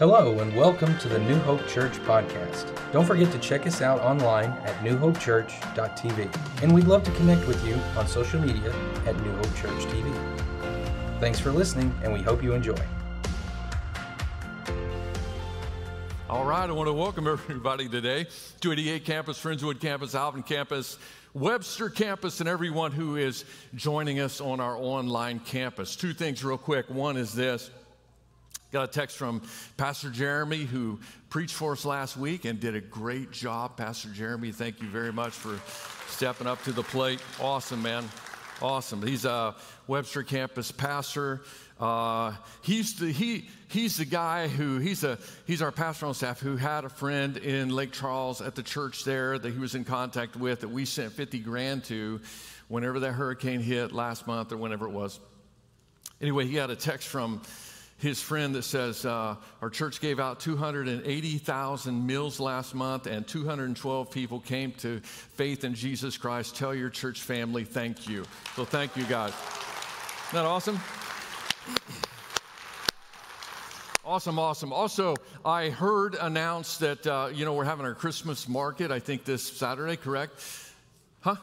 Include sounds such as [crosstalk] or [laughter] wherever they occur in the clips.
Hello, and welcome to the New Hope Church podcast. Don't forget to check us out online at newhopechurch.tv. And we'd love to connect with you on social media at New Hope Church TV. Thanks for listening, and we hope you enjoy. All right, I want to welcome everybody today to 88 Campus, Friendswood Campus, Alvin Campus, Webster Campus, and everyone who is joining us on our online campus. Two things, real quick. One is this. Got a text from Pastor Jeremy, who preached for us last week and did a great job. Pastor Jeremy, thank you very much for stepping up to the plate. Awesome, man. Awesome. He's a Webster campus pastor. Uh, he's the he he's the guy who he's a he's our pastor on staff who had a friend in Lake Charles at the church there that he was in contact with that we sent 50 grand to whenever that hurricane hit last month or whenever it was. Anyway, he had a text from his friend that says, uh, Our church gave out 280,000 meals last month, and 212 people came to faith in Jesus Christ. Tell your church family thank you. So, thank you, guys. Isn't that awesome? Awesome, awesome. Also, I heard announced that, uh, you know, we're having our Christmas market, I think this Saturday, correct? Huh?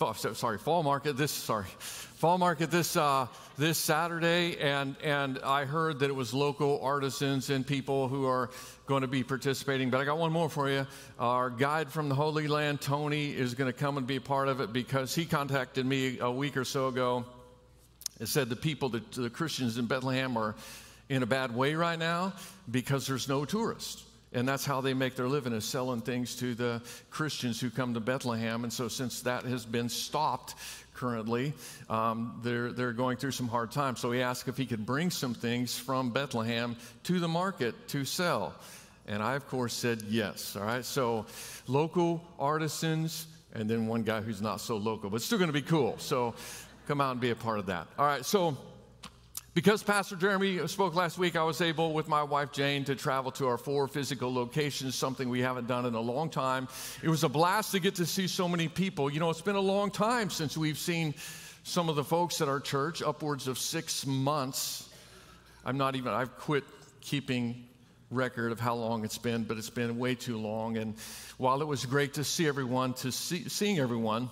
Fall, sorry, fall market this, sorry, fall market this, uh, this Saturday. And, and I heard that it was local artisans and people who are going to be participating. But I got one more for you. Our guide from the Holy Land, Tony, is going to come and be a part of it because he contacted me a week or so ago and said the people, the, the Christians in Bethlehem are in a bad way right now because there's no tourists. And that's how they make their living is selling things to the Christians who come to Bethlehem. And so, since that has been stopped currently, um, they're, they're going through some hard times. So, he asked if he could bring some things from Bethlehem to the market to sell. And I, of course, said yes. All right. So, local artisans, and then one guy who's not so local, but still going to be cool. So, come out and be a part of that. All right. So, because Pastor Jeremy spoke last week, I was able with my wife Jane to travel to our four physical locations, something we haven't done in a long time. It was a blast to get to see so many people. You know, it's been a long time since we've seen some of the folks at our church, upwards of six months. I'm not even, I've quit keeping record of how long it's been, but it's been way too long. And while it was great to see everyone, to see, seeing everyone,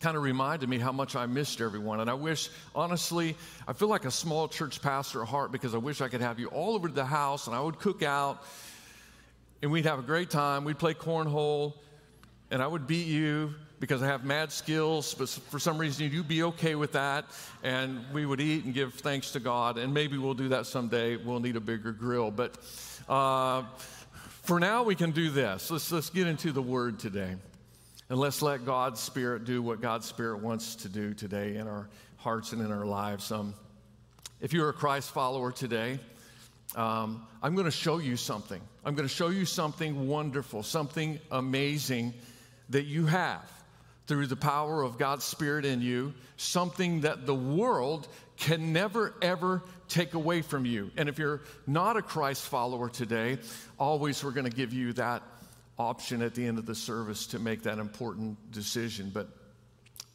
kind of reminded me how much I missed everyone. And I wish, honestly, I feel like a small church pastor at heart because I wish I could have you all over to the house and I would cook out and we'd have a great time. We'd play cornhole and I would beat you because I have mad skills, but for some reason you'd be okay with that. And we would eat and give thanks to God. And maybe we'll do that someday. We'll need a bigger grill. But uh, for now, we can do this. Let's, let's get into the word today. And let's let God's Spirit do what God's Spirit wants to do today in our hearts and in our lives. Um, if you're a Christ follower today, um, I'm going to show you something. I'm going to show you something wonderful, something amazing that you have through the power of God's Spirit in you, something that the world can never, ever take away from you. And if you're not a Christ follower today, always we're going to give you that option at the end of the service to make that important decision. But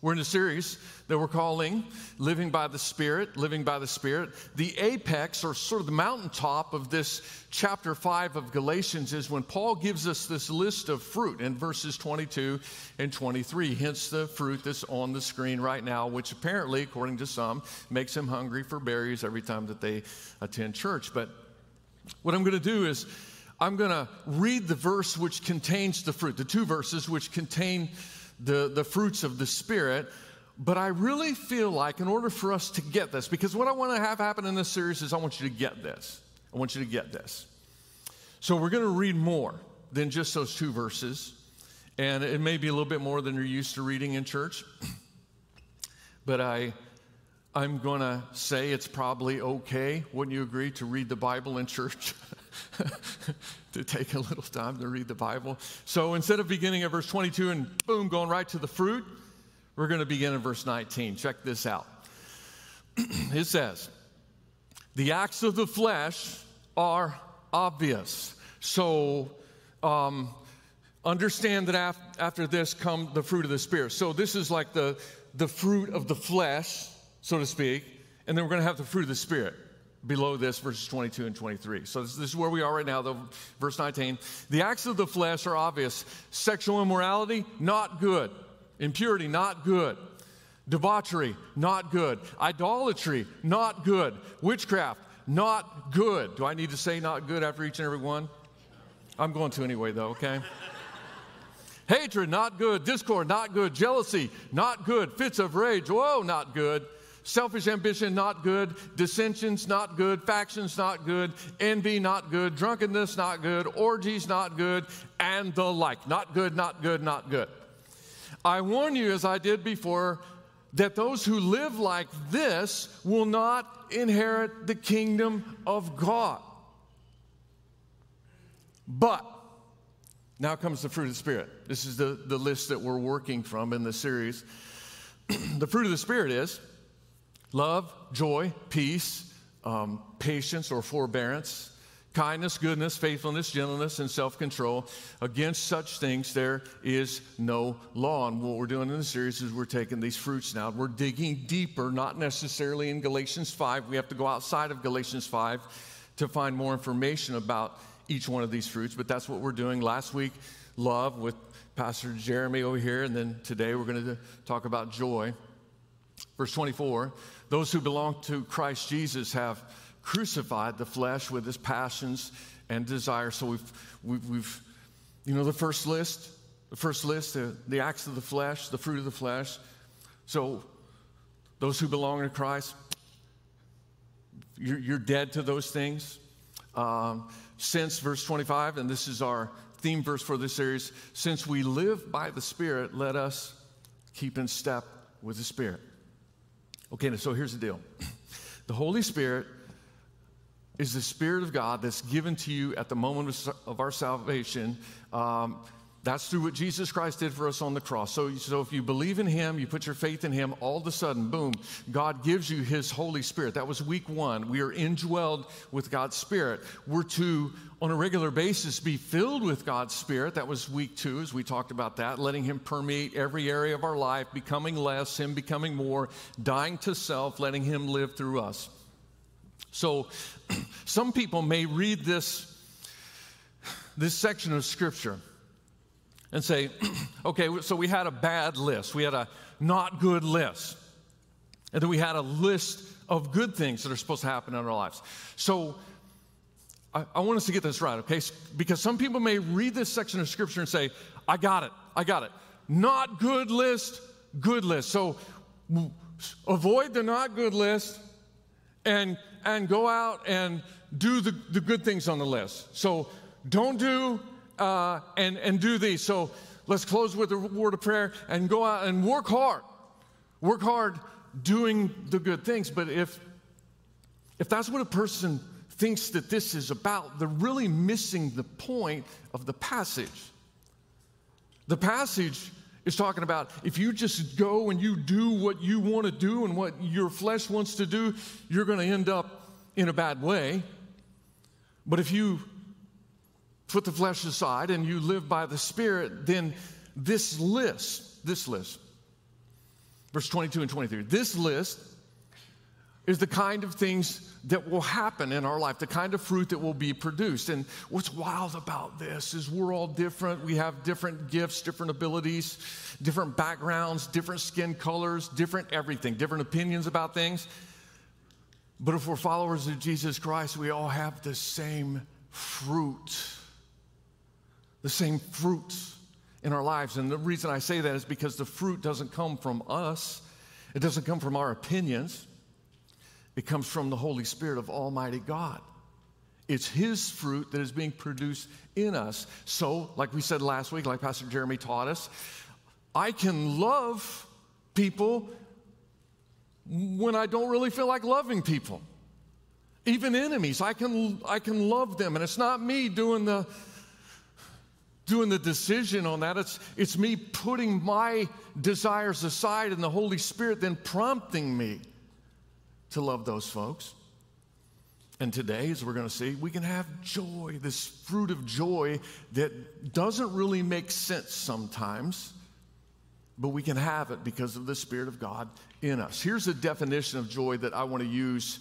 we're in a series that we're calling Living by the Spirit, Living by the Spirit. The apex, or sort of the mountaintop of this chapter 5 of Galatians, is when Paul gives us this list of fruit in verses 22 and 23, hence the fruit that's on the screen right now, which apparently, according to some, makes them hungry for berries every time that they attend church. But what I'm going to do is I'm going to read the verse which contains the fruit, the two verses which contain the, the fruits of the Spirit. But I really feel like, in order for us to get this, because what I want to have happen in this series is I want you to get this. I want you to get this. So we're going to read more than just those two verses. And it may be a little bit more than you're used to reading in church. [clears throat] but I, I'm going to say it's probably okay, wouldn't you agree, to read the Bible in church? [laughs] [laughs] to take a little time to read the Bible. So instead of beginning at verse 22 and boom, going right to the fruit, we're going to begin in verse 19. Check this out. [clears throat] it says, The acts of the flesh are obvious. So, um, understand that af- after this come the fruit of the Spirit. So, this is like the, the fruit of the flesh, so to speak, and then we're going to have the fruit of the Spirit. Below this, verses 22 and 23. So this, is where we are right now, though, verse 19. The acts of the flesh are obvious sexual immorality, not good. Impurity, not good. Debauchery, not good. Idolatry, not good. Witchcraft, not good. Do I need to say not good after each and every one? I'm going to anyway, though, okay? [laughs] Hatred, not good. Discord, not good. Jealousy, not good. Fits of rage, whoa, not good. Selfish ambition, not good. Dissensions, not good. Factions, not good. Envy, not good. Drunkenness, not good. Orgies, not good. And the like. Not good, not good, not good. I warn you, as I did before, that those who live like this will not inherit the kingdom of God. But, now comes the fruit of the Spirit. This is the, the list that we're working from in the series. [clears throat] the fruit of the Spirit is love, joy, peace, um, patience or forbearance, kindness, goodness, faithfulness, gentleness, and self control. Against such things, there is no law. And what we're doing in the series is we're taking these fruits now. We're digging deeper, not necessarily in Galatians 5. We have to go outside of Galatians 5 to find more information about each one of these fruits, but that's what we're doing. Last week, love with Pastor Jeremy over here, and then today we're going to talk about joy. Verse 24 Those who belong to Christ Jesus have crucified the flesh with its passions and desires. So we've, we've, we've you know, the first list, the first list, the, the acts of the flesh, the fruit of the flesh. So those who belong to Christ, you're, you're dead to those things. Um, since verse 25, and this is our theme verse for this series, since we live by the Spirit, let us keep in step with the Spirit. Okay, so here's the deal the Holy Spirit is the Spirit of God that's given to you at the moment of our salvation. Um, that's through what Jesus Christ did for us on the cross. So, so if you believe in Him, you put your faith in Him, all of a sudden, boom, God gives you His Holy Spirit. That was week one. We are indwelled with God's Spirit. We're to, on a regular basis, be filled with God's Spirit. That was week two, as we talked about that, letting Him permeate every area of our life, becoming less, Him becoming more, dying to self, letting Him live through us. So, [clears throat] some people may read this, this section of Scripture and say, [clears throat] okay, so we had a bad list. We had a not good list. And then we had a list of good things that are supposed to happen in our lives. So I, I, want us to get this right, okay? Because some people may read this section of scripture and say, I got it, I got it. Not good list, good list. So avoid the not good list and, and go out and do the, the good things on the list. So don't do uh, and, and do these. So let's close with a word of prayer and go out and work hard. Work hard doing the good things. But if, if that's what a person thinks that this is about, they're really missing the point of the passage. The passage is talking about if you just go and you do what you want to do and what your flesh wants to do, you're going to end up in a bad way. But if you put the flesh aside and you live by the Spirit, then this list, this list, verse 22 and 23, this list is the kind of things that will happen in our life, the kind of fruit that will be produced. And what's wild about this is we're all different. We have different gifts, different abilities, different backgrounds, different skin colors, different everything, different opinions about things. But if we're followers of Jesus Christ, we all have the same fruit the same fruits in our lives. And the reason I say that is because the fruit doesn't come from us, it doesn't come from our opinions, it comes from the Holy Spirit of Almighty God. It's His fruit that is being produced in us. So, like we said last week, like Pastor Jeremy taught us, I can love people when I don't really feel like loving people. Even enemies, I can, I can love them. And it's not me doing the, doing the decision on that. It's, it's me putting my desires aside and the Holy Spirit then prompting me to love those folks. And today, as we're going to see, we can have joy, this fruit of joy that doesn't really make sense sometimes, but we can have it because of the Spirit of God in us. Here's a definition of joy that I want to use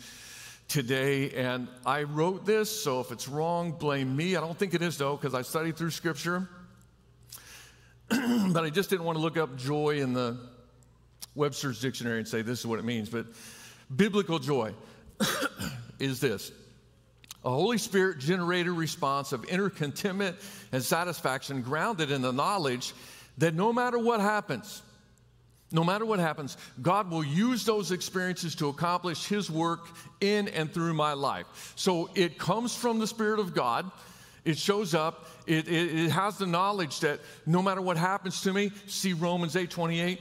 today. And I wrote this, so if it's wrong, blame me. I don't think it is, though, because I studied through Scripture. [clears throat] but I just didn't want to look up joy in the Webster's dictionary and say this is what it means. But biblical joy [coughs] is this a Holy Spirit generated response of inner contentment and satisfaction grounded in the knowledge that no matter what happens, no matter what happens, God will use those experiences to accomplish His work in and through my life. So it comes from the Spirit of God. It shows up. It, it, it has the knowledge that no matter what happens to me, see Romans 8 28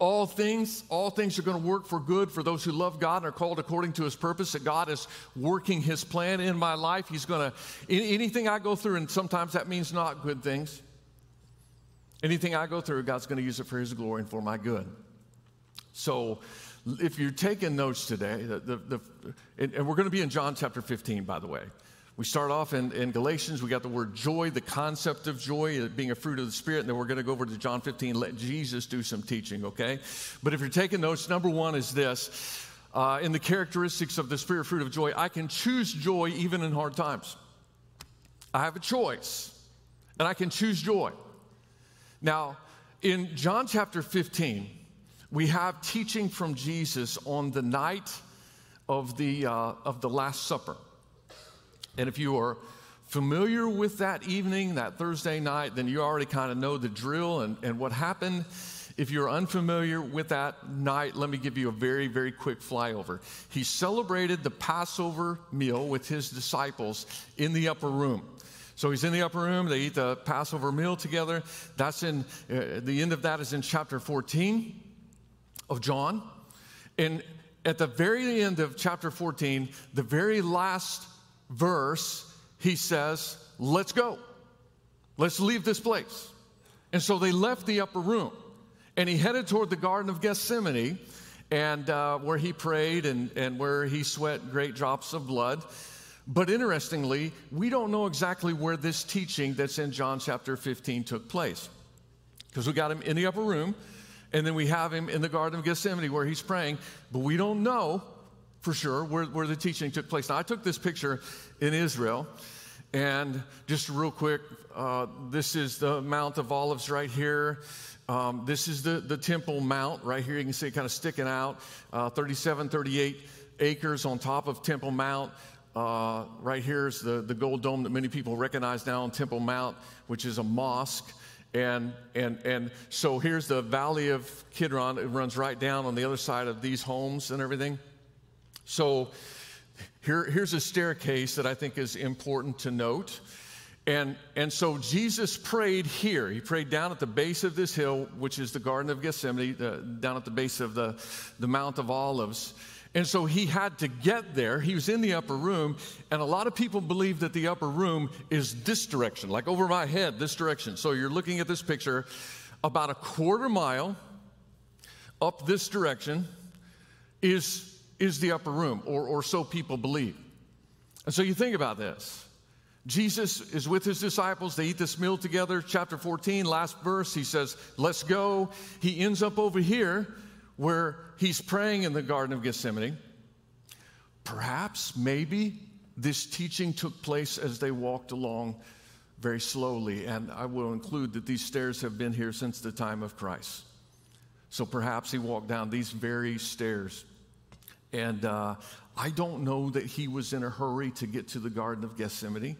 all things all things are going to work for good for those who love god and are called according to his purpose that god is working his plan in my life he's going to anything i go through and sometimes that means not good things anything i go through god's going to use it for his glory and for my good so if you're taking notes today the, the, the and we're going to be in john chapter 15 by the way we start off in, in Galatians, we got the word joy, the concept of joy being a fruit of the Spirit, and then we're going to go over to John 15, and let Jesus do some teaching, okay? But if you're taking notes, number one is this uh, in the characteristics of the Spirit fruit of joy, I can choose joy even in hard times. I have a choice, and I can choose joy. Now, in John chapter 15, we have teaching from Jesus on the night of the, uh, of the Last Supper. And if you are familiar with that evening, that Thursday night, then you already kind of know the drill and, and what happened. If you're unfamiliar with that night, let me give you a very, very quick flyover. He celebrated the Passover meal with his disciples in the upper room. So he's in the upper room, they eat the Passover meal together. That's in, uh, the end of that is in chapter 14 of John. And at the very end of chapter 14, the very last verse, he says, Let's go. Let's leave this place. And so they left the upper room and he headed toward the Garden of Gethsemane and uh, where he prayed and, and where he sweat great drops of blood. But interestingly, we don't know exactly where this teaching that's in John chapter 15 took place. Because we got him in the upper room, and then we have him in the Garden of Gethsemane where he's praying, but we don't know for sure where, where the teaching took place. Now, I took this picture in Israel, and just real quick, uh, this is the Mount of Olives right here. Um, this is the, the Temple Mount right here. You can see it kind of sticking out uh, 37, 38 acres on top of Temple Mount. Uh, right here is the, the gold dome that many people recognize now on Temple Mount, which is a mosque. And, and, and so here's the Valley of Kidron. It runs right down on the other side of these homes and everything. So here, here's a staircase that I think is important to note. And, and so Jesus prayed here. He prayed down at the base of this hill, which is the Garden of Gethsemane, down at the base of the, the Mount of Olives. And so he had to get there. He was in the upper room, and a lot of people believe that the upper room is this direction, like over my head, this direction. So you're looking at this picture about a quarter mile up this direction is is the upper room, or, or so people believe. And so you think about this. Jesus is with his disciples. They eat this meal together. Chapter 14, last verse, he says, Let's go. He ends up over here where he's praying in the Garden of Gethsemane. Perhaps, maybe, this teaching took place as they walked along very slowly. And I will include that these stairs have been here since the time of Christ. So perhaps he walked down these very stairs and uh, I don't know that he was in a hurry to get to the Garden of Gethsemane.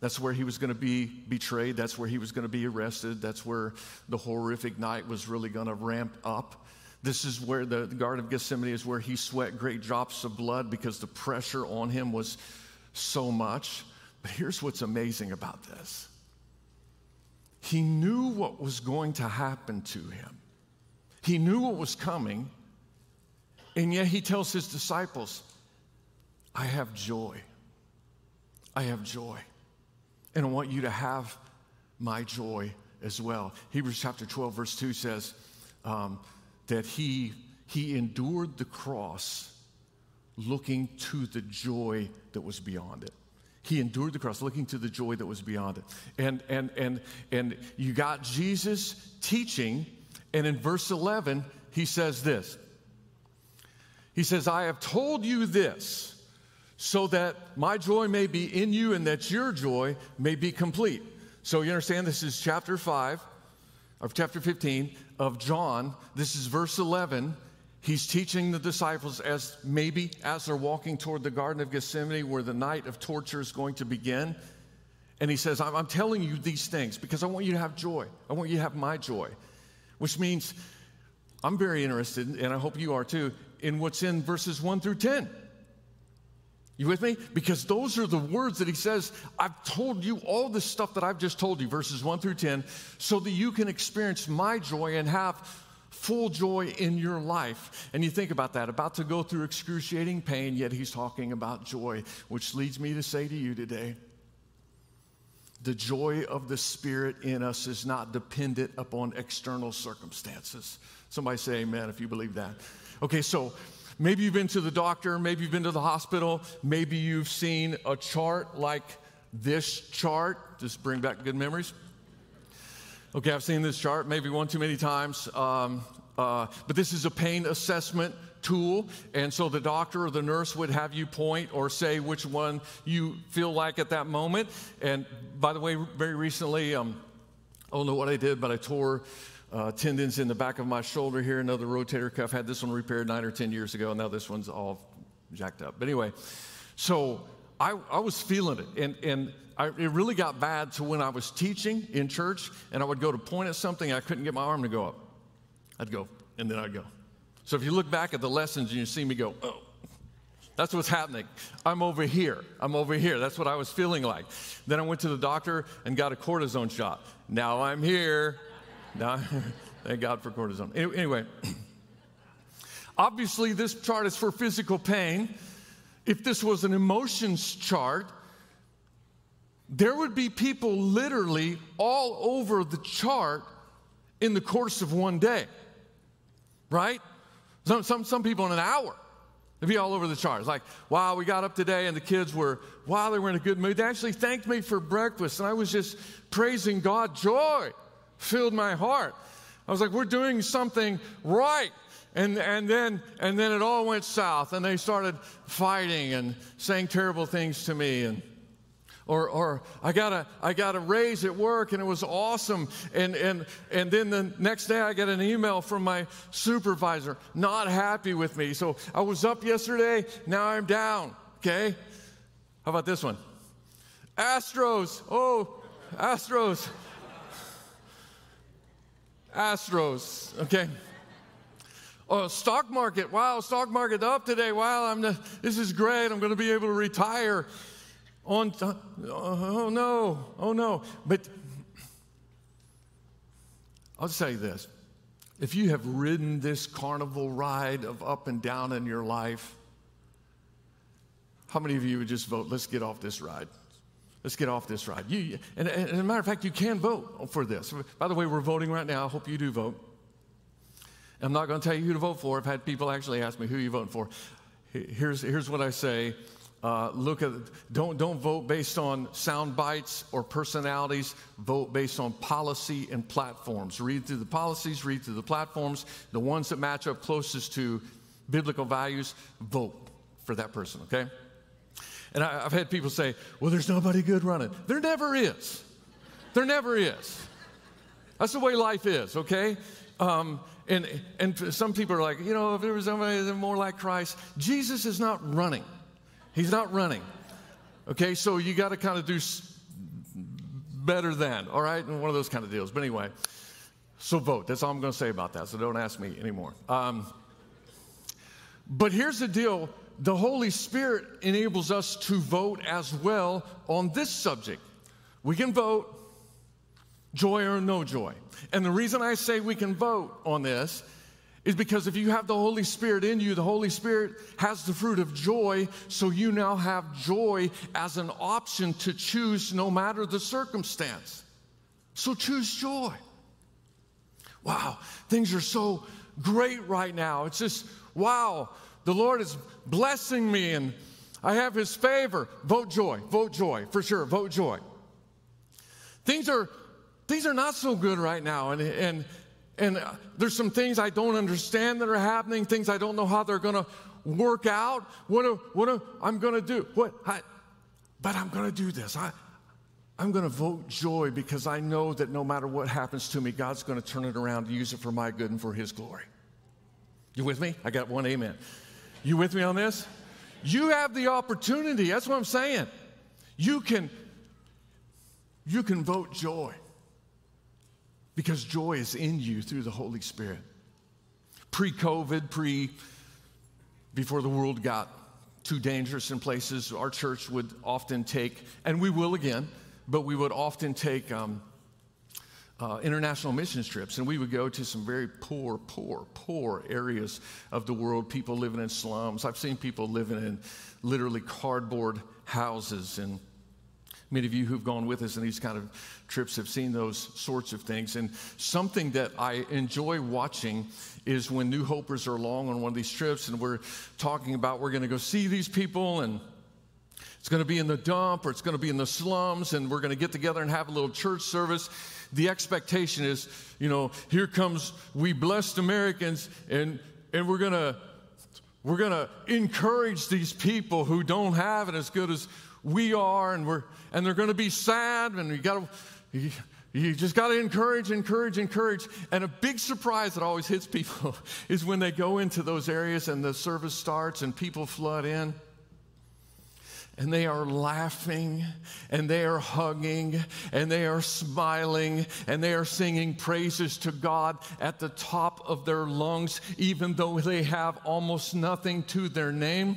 That's where he was going to be betrayed. That's where he was going to be arrested. That's where the horrific night was really going to ramp up. This is where the, the Garden of Gethsemane is where he sweat great drops of blood because the pressure on him was so much. But here's what's amazing about this he knew what was going to happen to him, he knew what was coming. And yet he tells his disciples, I have joy. I have joy. And I want you to have my joy as well. Hebrews chapter 12, verse 2 says um, that he, he endured the cross looking to the joy that was beyond it. He endured the cross, looking to the joy that was beyond it. And, and, and, and you got Jesus teaching, and in verse 11, he says this he says, I have told you this so that my joy may be in you and that your joy may be complete. So you understand this is chapter 5 of chapter 15 of John. This is verse 11. He's teaching the disciples as maybe as they're walking toward the Garden of Gethsemane where the night of torture is going to begin. And he says, I'm, telling you these things because I want you to have joy. I want you to have my joy, which means I'm very interested, and I hope you are too, in what's in verses 1 through 10. You with me? Because those are the words that he says, I've told you all this stuff that I've just told you, verses 1 through 10, so that you can experience my joy and have full joy in your life. And you think about that, about to go through excruciating pain, yet he's talking about joy, which leads me to say to you today the joy of the Spirit in us is not dependent upon external circumstances. Somebody say amen if you believe that. Okay, so maybe you've been to the doctor, maybe you've been to the hospital, maybe you've seen a chart like this chart. Just bring back good memories. Okay, I've seen this chart maybe one too many times. Um, uh, but this is a pain assessment tool. And so the doctor or the nurse would have you point or say which one you feel like at that moment. And by the way, very recently, um, I don't know what I did, but I tore uh, tendons in the back of my shoulder here, another rotator cuff. Had this one repaired nine or 10 years ago. And now this one's all jacked up. But anyway, so I, I was feeling it. And, and I, it really got bad to when I was teaching in church and I would go to point at something, I couldn't get my arm to go up. I'd go, and then I'd go. So if you look back at the lessons and you see me go, oh, that's what's happening. I'm over here. I'm over here. That's what I was feeling like. Then I went to the doctor and got a cortisone shot. Now I'm here. Now, [laughs] thank God for cortisone. Anyway, [clears throat] obviously, this chart is for physical pain. If this was an emotions chart, there would be people literally all over the chart in the course of one day, right? Some, some, some people in an hour. They'd be all over the charts. Like, wow, we got up today and the kids were, wow, they were in a good mood. They actually thanked me for breakfast and I was just praising God. Joy filled my heart. I was like, we're doing something right. And, and, then, and then it all went south and they started fighting and saying terrible things to me. And, or, or I, got a, I got a raise at work and it was awesome. And, and, and then the next day I get an email from my supervisor, not happy with me. So I was up yesterday, now I'm down. Okay? How about this one? Astros. Oh, Astros. Astros. Okay. Oh, stock market. Wow, stock market up today. Wow, I'm the, this is great. I'm going to be able to retire on time. Oh, oh no, oh no. But I'll you this if you have ridden this carnival ride of up and down in your life, how many of you would just vote, let's get off this ride? Let's get off this ride. You, and, and, as a matter of fact, you can vote for this. By the way, we're voting right now. I hope you do vote. I'm not going to tell you who to vote for. I've had people actually ask me who you voting for. Here's, here's what I say uh, look at don't don't vote based on sound bites or personalities vote based on policy and platforms read through the policies read through the platforms the ones that match up closest to biblical values vote for that person okay and I, i've had people say well there's nobody good running there never is there never is that's the way life is okay um, and, and some people are like, you know, if there was somebody more like Christ, Jesus is not running. He's not running. Okay, so you got to kind of do better than, all right? And one of those kind of deals. But anyway, so vote. That's all I'm going to say about that. So don't ask me anymore. Um, but here's the deal the Holy Spirit enables us to vote as well on this subject. We can vote joy or no joy. And the reason I say we can vote on this is because if you have the Holy Spirit in you, the Holy Spirit has the fruit of joy, so you now have joy as an option to choose no matter the circumstance. So choose joy. Wow, things are so great right now. It's just, wow, the Lord is blessing me and I have His favor. Vote joy, vote joy, for sure, vote joy. Things are, things are not so good right now, and, and and uh, there's some things I don't understand that are happening, things I don't know how they're going to work out. What, what I'm going to do. What? I, but I'm going to do this. I, I'm going to vote joy because I know that no matter what happens to me, God's going to turn it around use it for my good and for His glory. You with me? I got one amen. You with me on this? You have the opportunity. That's what I'm saying. You can you can vote joy because joy is in you through the Holy Spirit. Pre-COVID, pre before the world got too dangerous in places, our church would often take, and we will again, but we would often take um, uh, international missions trips, and we would go to some very poor, poor, poor areas of the world. People living in slums. I've seen people living in literally cardboard houses, and many of you who've gone with us in these kind of trips have seen those sorts of things. And something that I enjoy watching is when new hopers are along on one of these trips, and we're talking about we're going to go see these people and it's going to be in the dump or it's going to be in the slums, and we're going to get together and have a little church service. The expectation is, you know, here comes we blessed Americans, and and we're to we're to encourage these people who don't have it as good as we are, and we're and they're to be sad, and you got to. You, you just got to encourage, encourage, encourage. And a big surprise that always hits people [laughs] is when they go into those areas and the service starts and people flood in and they are laughing and they are hugging and they are smiling and they are singing praises to God at the top of their lungs, even though they have almost nothing to their name.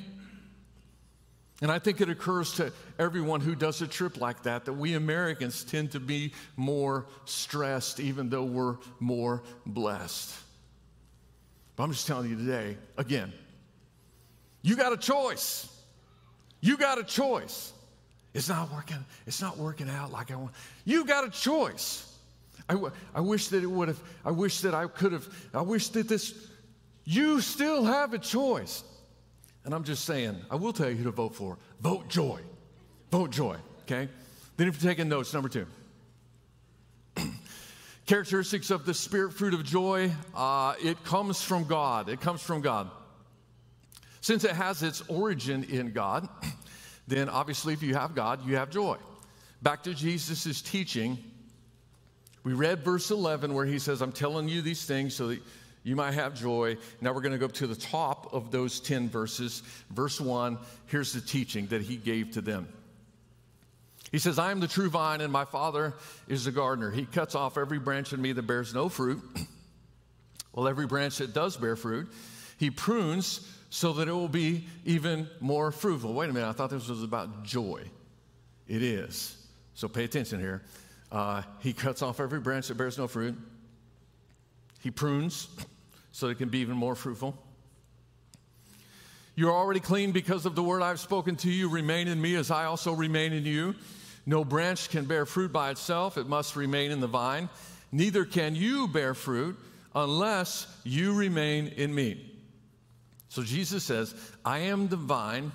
And I think it occurs to everyone who does a trip like that that we Americans tend to be more stressed, even though we're more blessed. But I'm just telling you today, again, you got a choice. You got a choice. It's not working, it's not working out like I want. You got a choice. I, I wish that it would have, I wish that I could have, I wish that this, you still have a choice. And I'm just saying, I will tell you who to vote for. Vote joy. Vote joy, okay? Then if you're taking notes, number two. [clears throat] Characteristics of the spirit fruit of joy, uh, it comes from God. It comes from God. Since it has its origin in God, [clears throat] then obviously, if you have God, you have joy. Back to Jesus' teaching, we read verse 11 where he says, I'm telling you these things so that you might have joy. Now we're going to go to the top of those 10 verses. Verse 1, here's the teaching that he gave to them. He says, I am the true vine, and my Father is the gardener. He cuts off every branch in me that bears no fruit. [clears throat] well, every branch that does bear fruit, he prunes so that it will be even more fruitful. Wait a minute, I thought this was about joy. It is. So pay attention here. Uh, he cuts off every branch that bears no fruit. He prunes so that it can be even more fruitful. You're already clean because of the word I've spoken to you. Remain in me as I also remain in you. No branch can bear fruit by itself, it must remain in the vine. Neither can you bear fruit unless you remain in me. So Jesus says, I am the vine.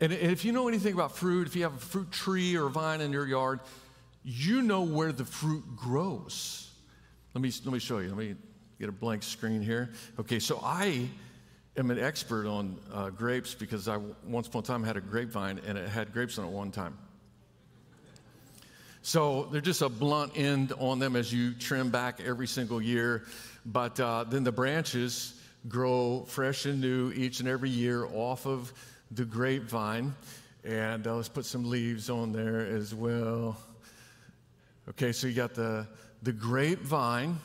And if you know anything about fruit, if you have a fruit tree or a vine in your yard, you know where the fruit grows. Let me, let me show you. Let me get a blank screen here. Okay, so I am an expert on uh, grapes because I once upon a time had a grapevine and it had grapes on it one time. So they're just a blunt end on them as you trim back every single year. But uh, then the branches grow fresh and new each and every year off of the grapevine. And uh, let's put some leaves on there as well. Okay, so you got the, the grapevine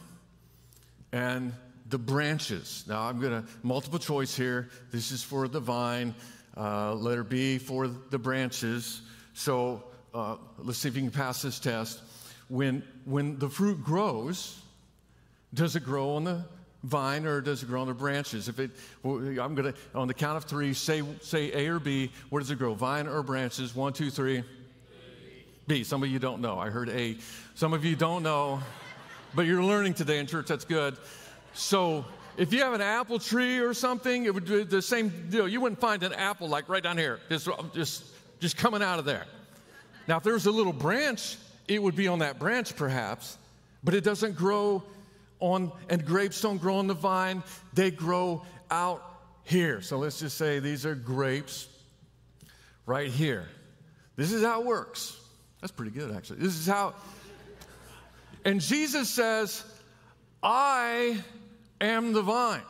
and the branches. Now I'm going to multiple choice here. This is for the vine, uh, letter B for the branches. So uh, let's see if you can pass this test. When, when the fruit grows, does it grow on the vine or does it grow on the branches? If it, I'm going to, on the count of three, say, say A or B. Where does it grow? Vine or branches? One, two, three. B. Some of you don't know. I heard A. Some of you don't know, but you're learning today in church. That's good. So if you have an apple tree or something, it would be the same deal. You wouldn't find an apple like right down here, just, just, just coming out of there. Now, if there was a little branch, it would be on that branch perhaps, but it doesn't grow on, and grapes don't grow on the vine, they grow out here. So let's just say these are grapes right here. This is how it works. That's pretty good, actually. This is how. And Jesus says, I am the vine.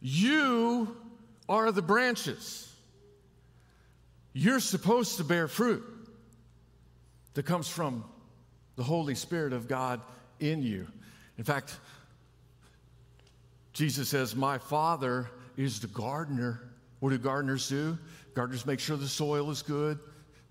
You are the branches. You're supposed to bear fruit that comes from the Holy Spirit of God in you. In fact, Jesus says, My Father is the gardener. What do gardeners do? Gardeners make sure the soil is good,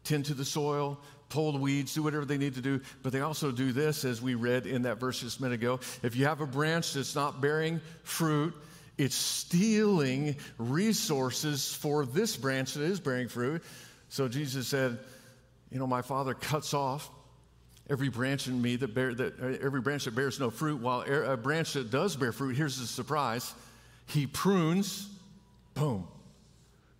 tend to the soil, pull the weeds, do whatever they need to do. But they also do this, as we read in that verse just a minute ago. If you have a branch that's not bearing fruit, it's stealing resources for this branch that is bearing fruit. So Jesus said, You know, my Father cuts off every branch in me that bear that uh, every branch that bears no fruit while a branch that does bear fruit here's the surprise he prunes boom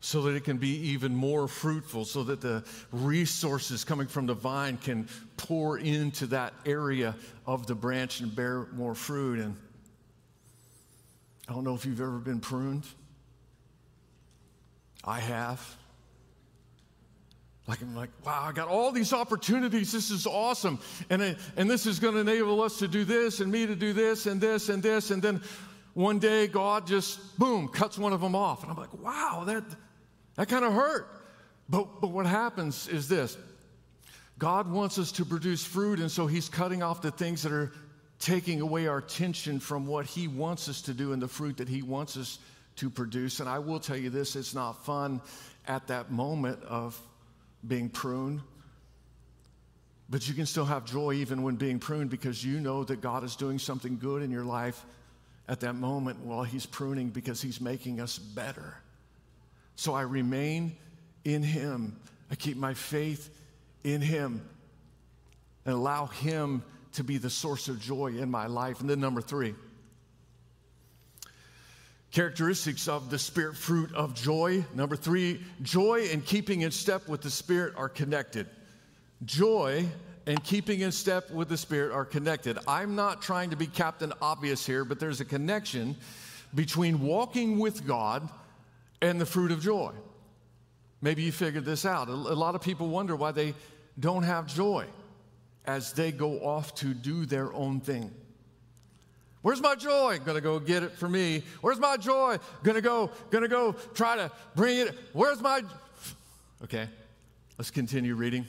so that it can be even more fruitful, so that the resources coming from the vine can pour into that area of the branch and bear more fruit. And I don't know if you've ever been pruned. I have. Like, I'm like, wow, I got all these opportunities. This is awesome. And, and this is going to enable us to do this and me to do this and this and this. And then one day, God just, boom, cuts one of them off. And I'm like, wow, that, that kind of hurt. But, but what happens is this God wants us to produce fruit, and so He's cutting off the things that are taking away our attention from what He wants us to do and the fruit that He wants us to produce. And I will tell you this it's not fun at that moment of being pruned. But you can still have joy even when being pruned because you know that God is doing something good in your life at that moment while He's pruning because He's making us better. So I remain in Him. I keep my faith in Him and allow Him to be the source of joy in my life. And then, number three, characteristics of the spirit fruit of joy. Number three, joy and keeping in step with the Spirit are connected. Joy and keeping in step with the Spirit are connected. I'm not trying to be Captain Obvious here, but there's a connection between walking with God and the fruit of joy. Maybe you figured this out. A lot of people wonder why they don't have joy as they go off to do their own thing. Where's my joy? Gonna go get it for me. Where's my joy? Gonna go, gonna go try to bring it. Where's my. Okay, let's continue reading.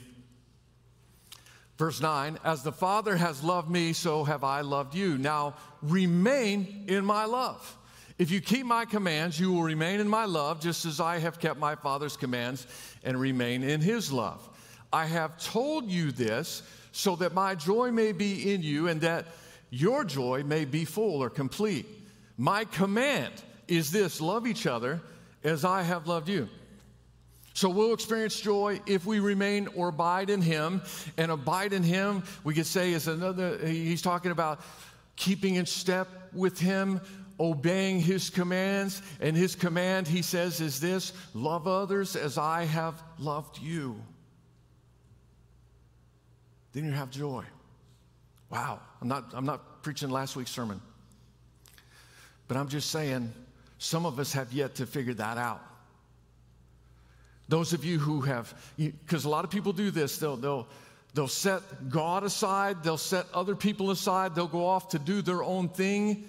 Verse 9, as the Father has loved me, so have I loved you. Now remain in my love. If you keep my commands, you will remain in my love, just as I have kept my Father's commands and remain in his love. I have told you this so that my joy may be in you and that your joy may be full or complete. My command is this love each other as I have loved you. So we'll experience joy if we remain or abide in Him. And abide in Him, we could say, is another, he's talking about keeping in step with Him obeying his commands. And his command, he says, is this love others as I have loved you. Then you have joy. Wow, I'm not, I'm not preaching last week's sermon, but I'm just saying some of us have yet to figure that out. Those of you who have, because a lot of people do this, they'll, they'll, they'll set God aside, they'll set other people aside, they'll go off to do their own thing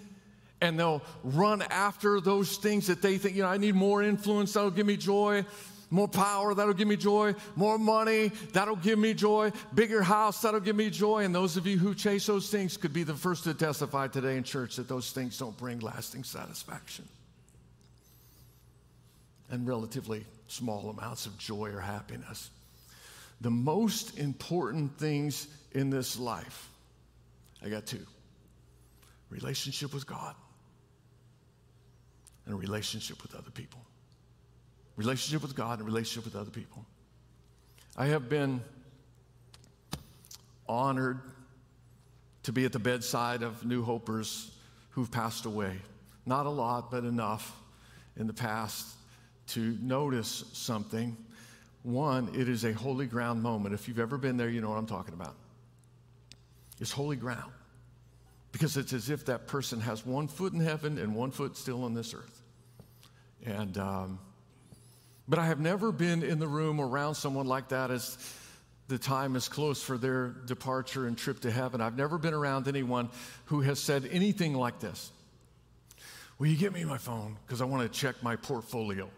and they'll run after those things that they think, you know, I need more influence, that'll give me joy. More power, that'll give me joy. More money, that'll give me joy. Bigger house, that'll give me joy. And those of you who chase those things could be the first to testify today in church that those things don't bring lasting satisfaction and relatively small amounts of joy or happiness. The most important things in this life, I got two relationship with God and a relationship with other people. Relationship with God and relationship with other people. I have been honored to be at the bedside of New Hopers who've passed away. Not a lot, but enough in the past to notice something. One, it is a holy ground moment. If you've ever been there, you know what I'm talking about. It's holy ground because it's as if that person has one foot in heaven and one foot still on this earth. And, um, but I have never been in the room around someone like that as the time is close for their departure and trip to heaven. I've never been around anyone who has said anything like this. Will you get me my phone? Because I want to check my portfolio.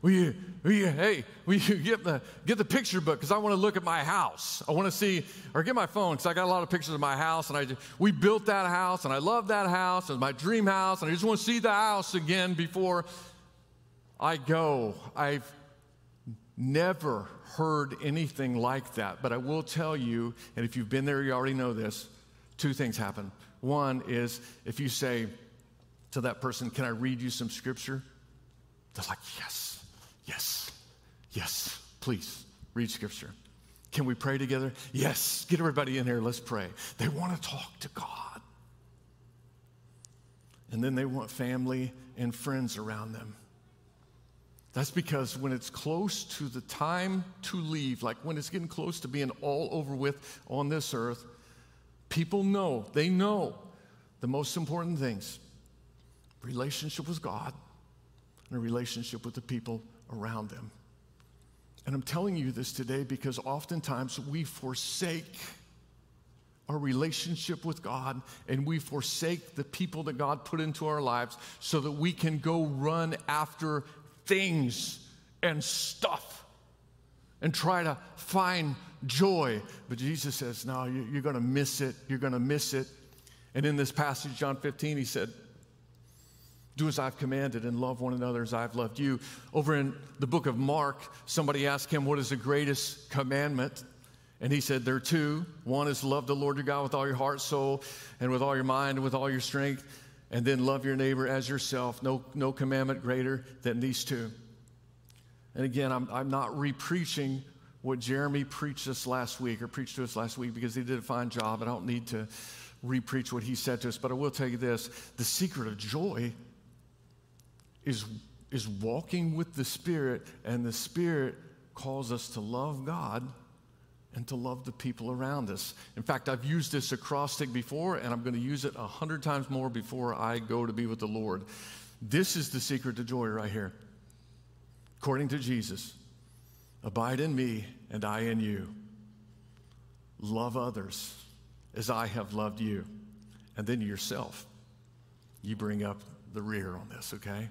Will you, will you, hey, will you get the, get the picture book? Because I want to look at my house. I want to see, or get my phone, because I got a lot of pictures of my house. And I, we built that house, and I love that house, and my dream house, and I just want to see the house again before I go. I've never heard anything like that. But I will tell you, and if you've been there, you already know this two things happen. One is if you say to that person, Can I read you some scripture? They're like, Yes. Yes, yes, please read scripture. Can we pray together? Yes, get everybody in here, let's pray. They want to talk to God. And then they want family and friends around them. That's because when it's close to the time to leave, like when it's getting close to being all over with on this earth, people know, they know the most important things relationship with God and a relationship with the people around them. And I'm telling you this today because oftentimes we forsake our relationship with God and we forsake the people that God put into our lives so that we can go run after things and stuff and try to find joy. But Jesus says, No, you're going to miss it. You're going to miss it. And in this passage, John 15, he said, do as I've commanded and love one another as I've loved you. Over in the book of Mark, somebody asked him, What is the greatest commandment? And he said, There are two. One is love the Lord your God with all your heart, soul, and with all your mind and with all your strength. And then love your neighbor as yourself. No, no commandment greater than these two. And again, I'm, I'm not repreaching what Jeremy preached us last week or preached to us last week because he did a fine job. I don't need to repreach what he said to us, but I will tell you this the secret of joy is, is walking with the Spirit, and the Spirit calls us to love God and to love the people around us. In fact, I've used this acrostic before, and I'm going to use it a hundred times more before I go to be with the Lord. This is the secret to joy right here. According to Jesus, abide in me and I in you. Love others as I have loved you. And then yourself. You bring up the rear on this, okay?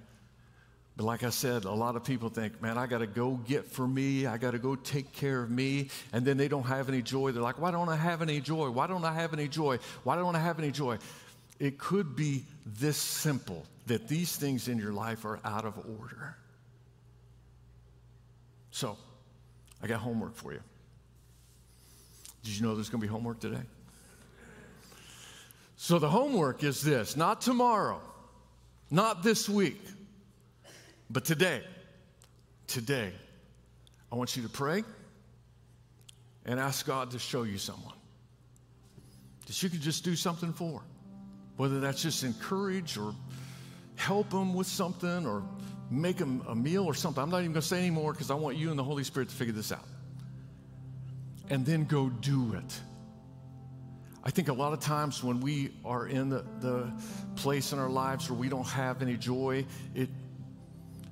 But like I said, a lot of people think, man, I got to go get for me. I got to go take care of me. And then they don't have any joy. They're like, why don't I have any joy? Why don't I have any joy? Why don't I have any joy? It could be this simple that these things in your life are out of order. So, I got homework for you. Did you know there's going to be homework today? So, the homework is this not tomorrow, not this week. But today, today, I want you to pray and ask God to show you someone that you can just do something for. Whether that's just encourage or help them with something or make them a meal or something. I'm not even going to say anymore because I want you and the Holy Spirit to figure this out. And then go do it. I think a lot of times when we are in the, the place in our lives where we don't have any joy, it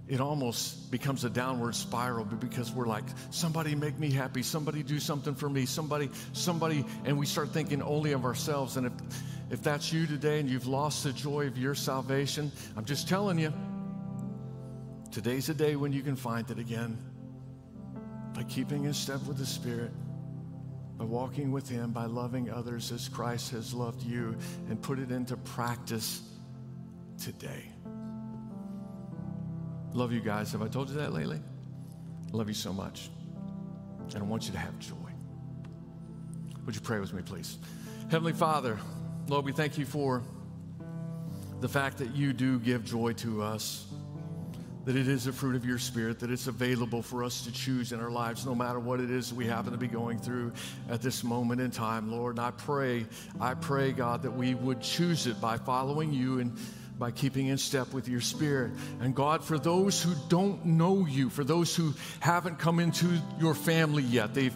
it almost becomes a downward spiral because we're like, somebody make me happy, somebody do something for me, somebody, somebody, and we start thinking only of ourselves. And if, if that's you today and you've lost the joy of your salvation, I'm just telling you, today's a day when you can find it again by keeping in step with the Spirit, by walking with Him, by loving others as Christ has loved you, and put it into practice today. Love you guys. Have I told you that lately? Love you so much. And I want you to have joy. Would you pray with me, please? Heavenly Father, Lord, we thank you for the fact that you do give joy to us, that it is a fruit of your spirit, that it's available for us to choose in our lives, no matter what it is we happen to be going through at this moment in time, Lord. And I pray, I pray, God, that we would choose it by following you and by keeping in step with your spirit. And God, for those who don't know you, for those who haven't come into your family yet, they've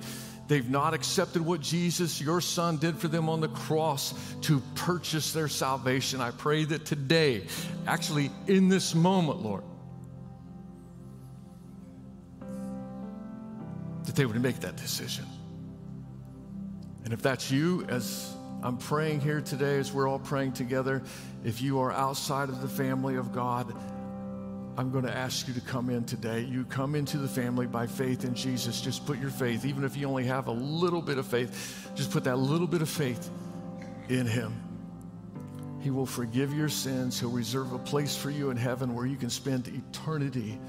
They've not accepted what Jesus, your son, did for them on the cross to purchase their salvation. I pray that today, actually in this moment, Lord, that they would make that decision. And if that's you, as I'm praying here today, as we're all praying together, if you are outside of the family of God, I'm going to ask you to come in today. You come into the family by faith in Jesus. Just put your faith, even if you only have a little bit of faith, just put that little bit of faith in Him. He will forgive your sins. He'll reserve a place for you in heaven where you can spend eternity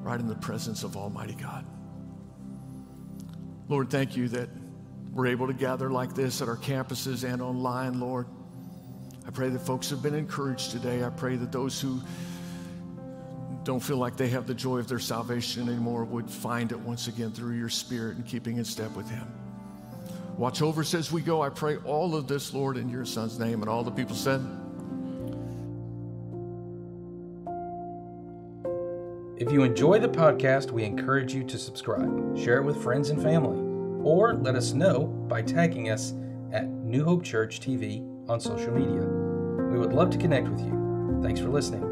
right in the presence of Almighty God. Lord, thank you that we're able to gather like this at our campuses and online, Lord. I pray that folks have been encouraged today. I pray that those who don't feel like they have the joy of their salvation anymore would find it once again through your spirit and keeping in step with Him. Watch over us as we go. I pray all of this, Lord, in your Son's name. And all the people said, If you enjoy the podcast, we encourage you to subscribe, share it with friends and family, or let us know by tagging us at New Hope Church TV on social media. We would love to connect with you. Thanks for listening.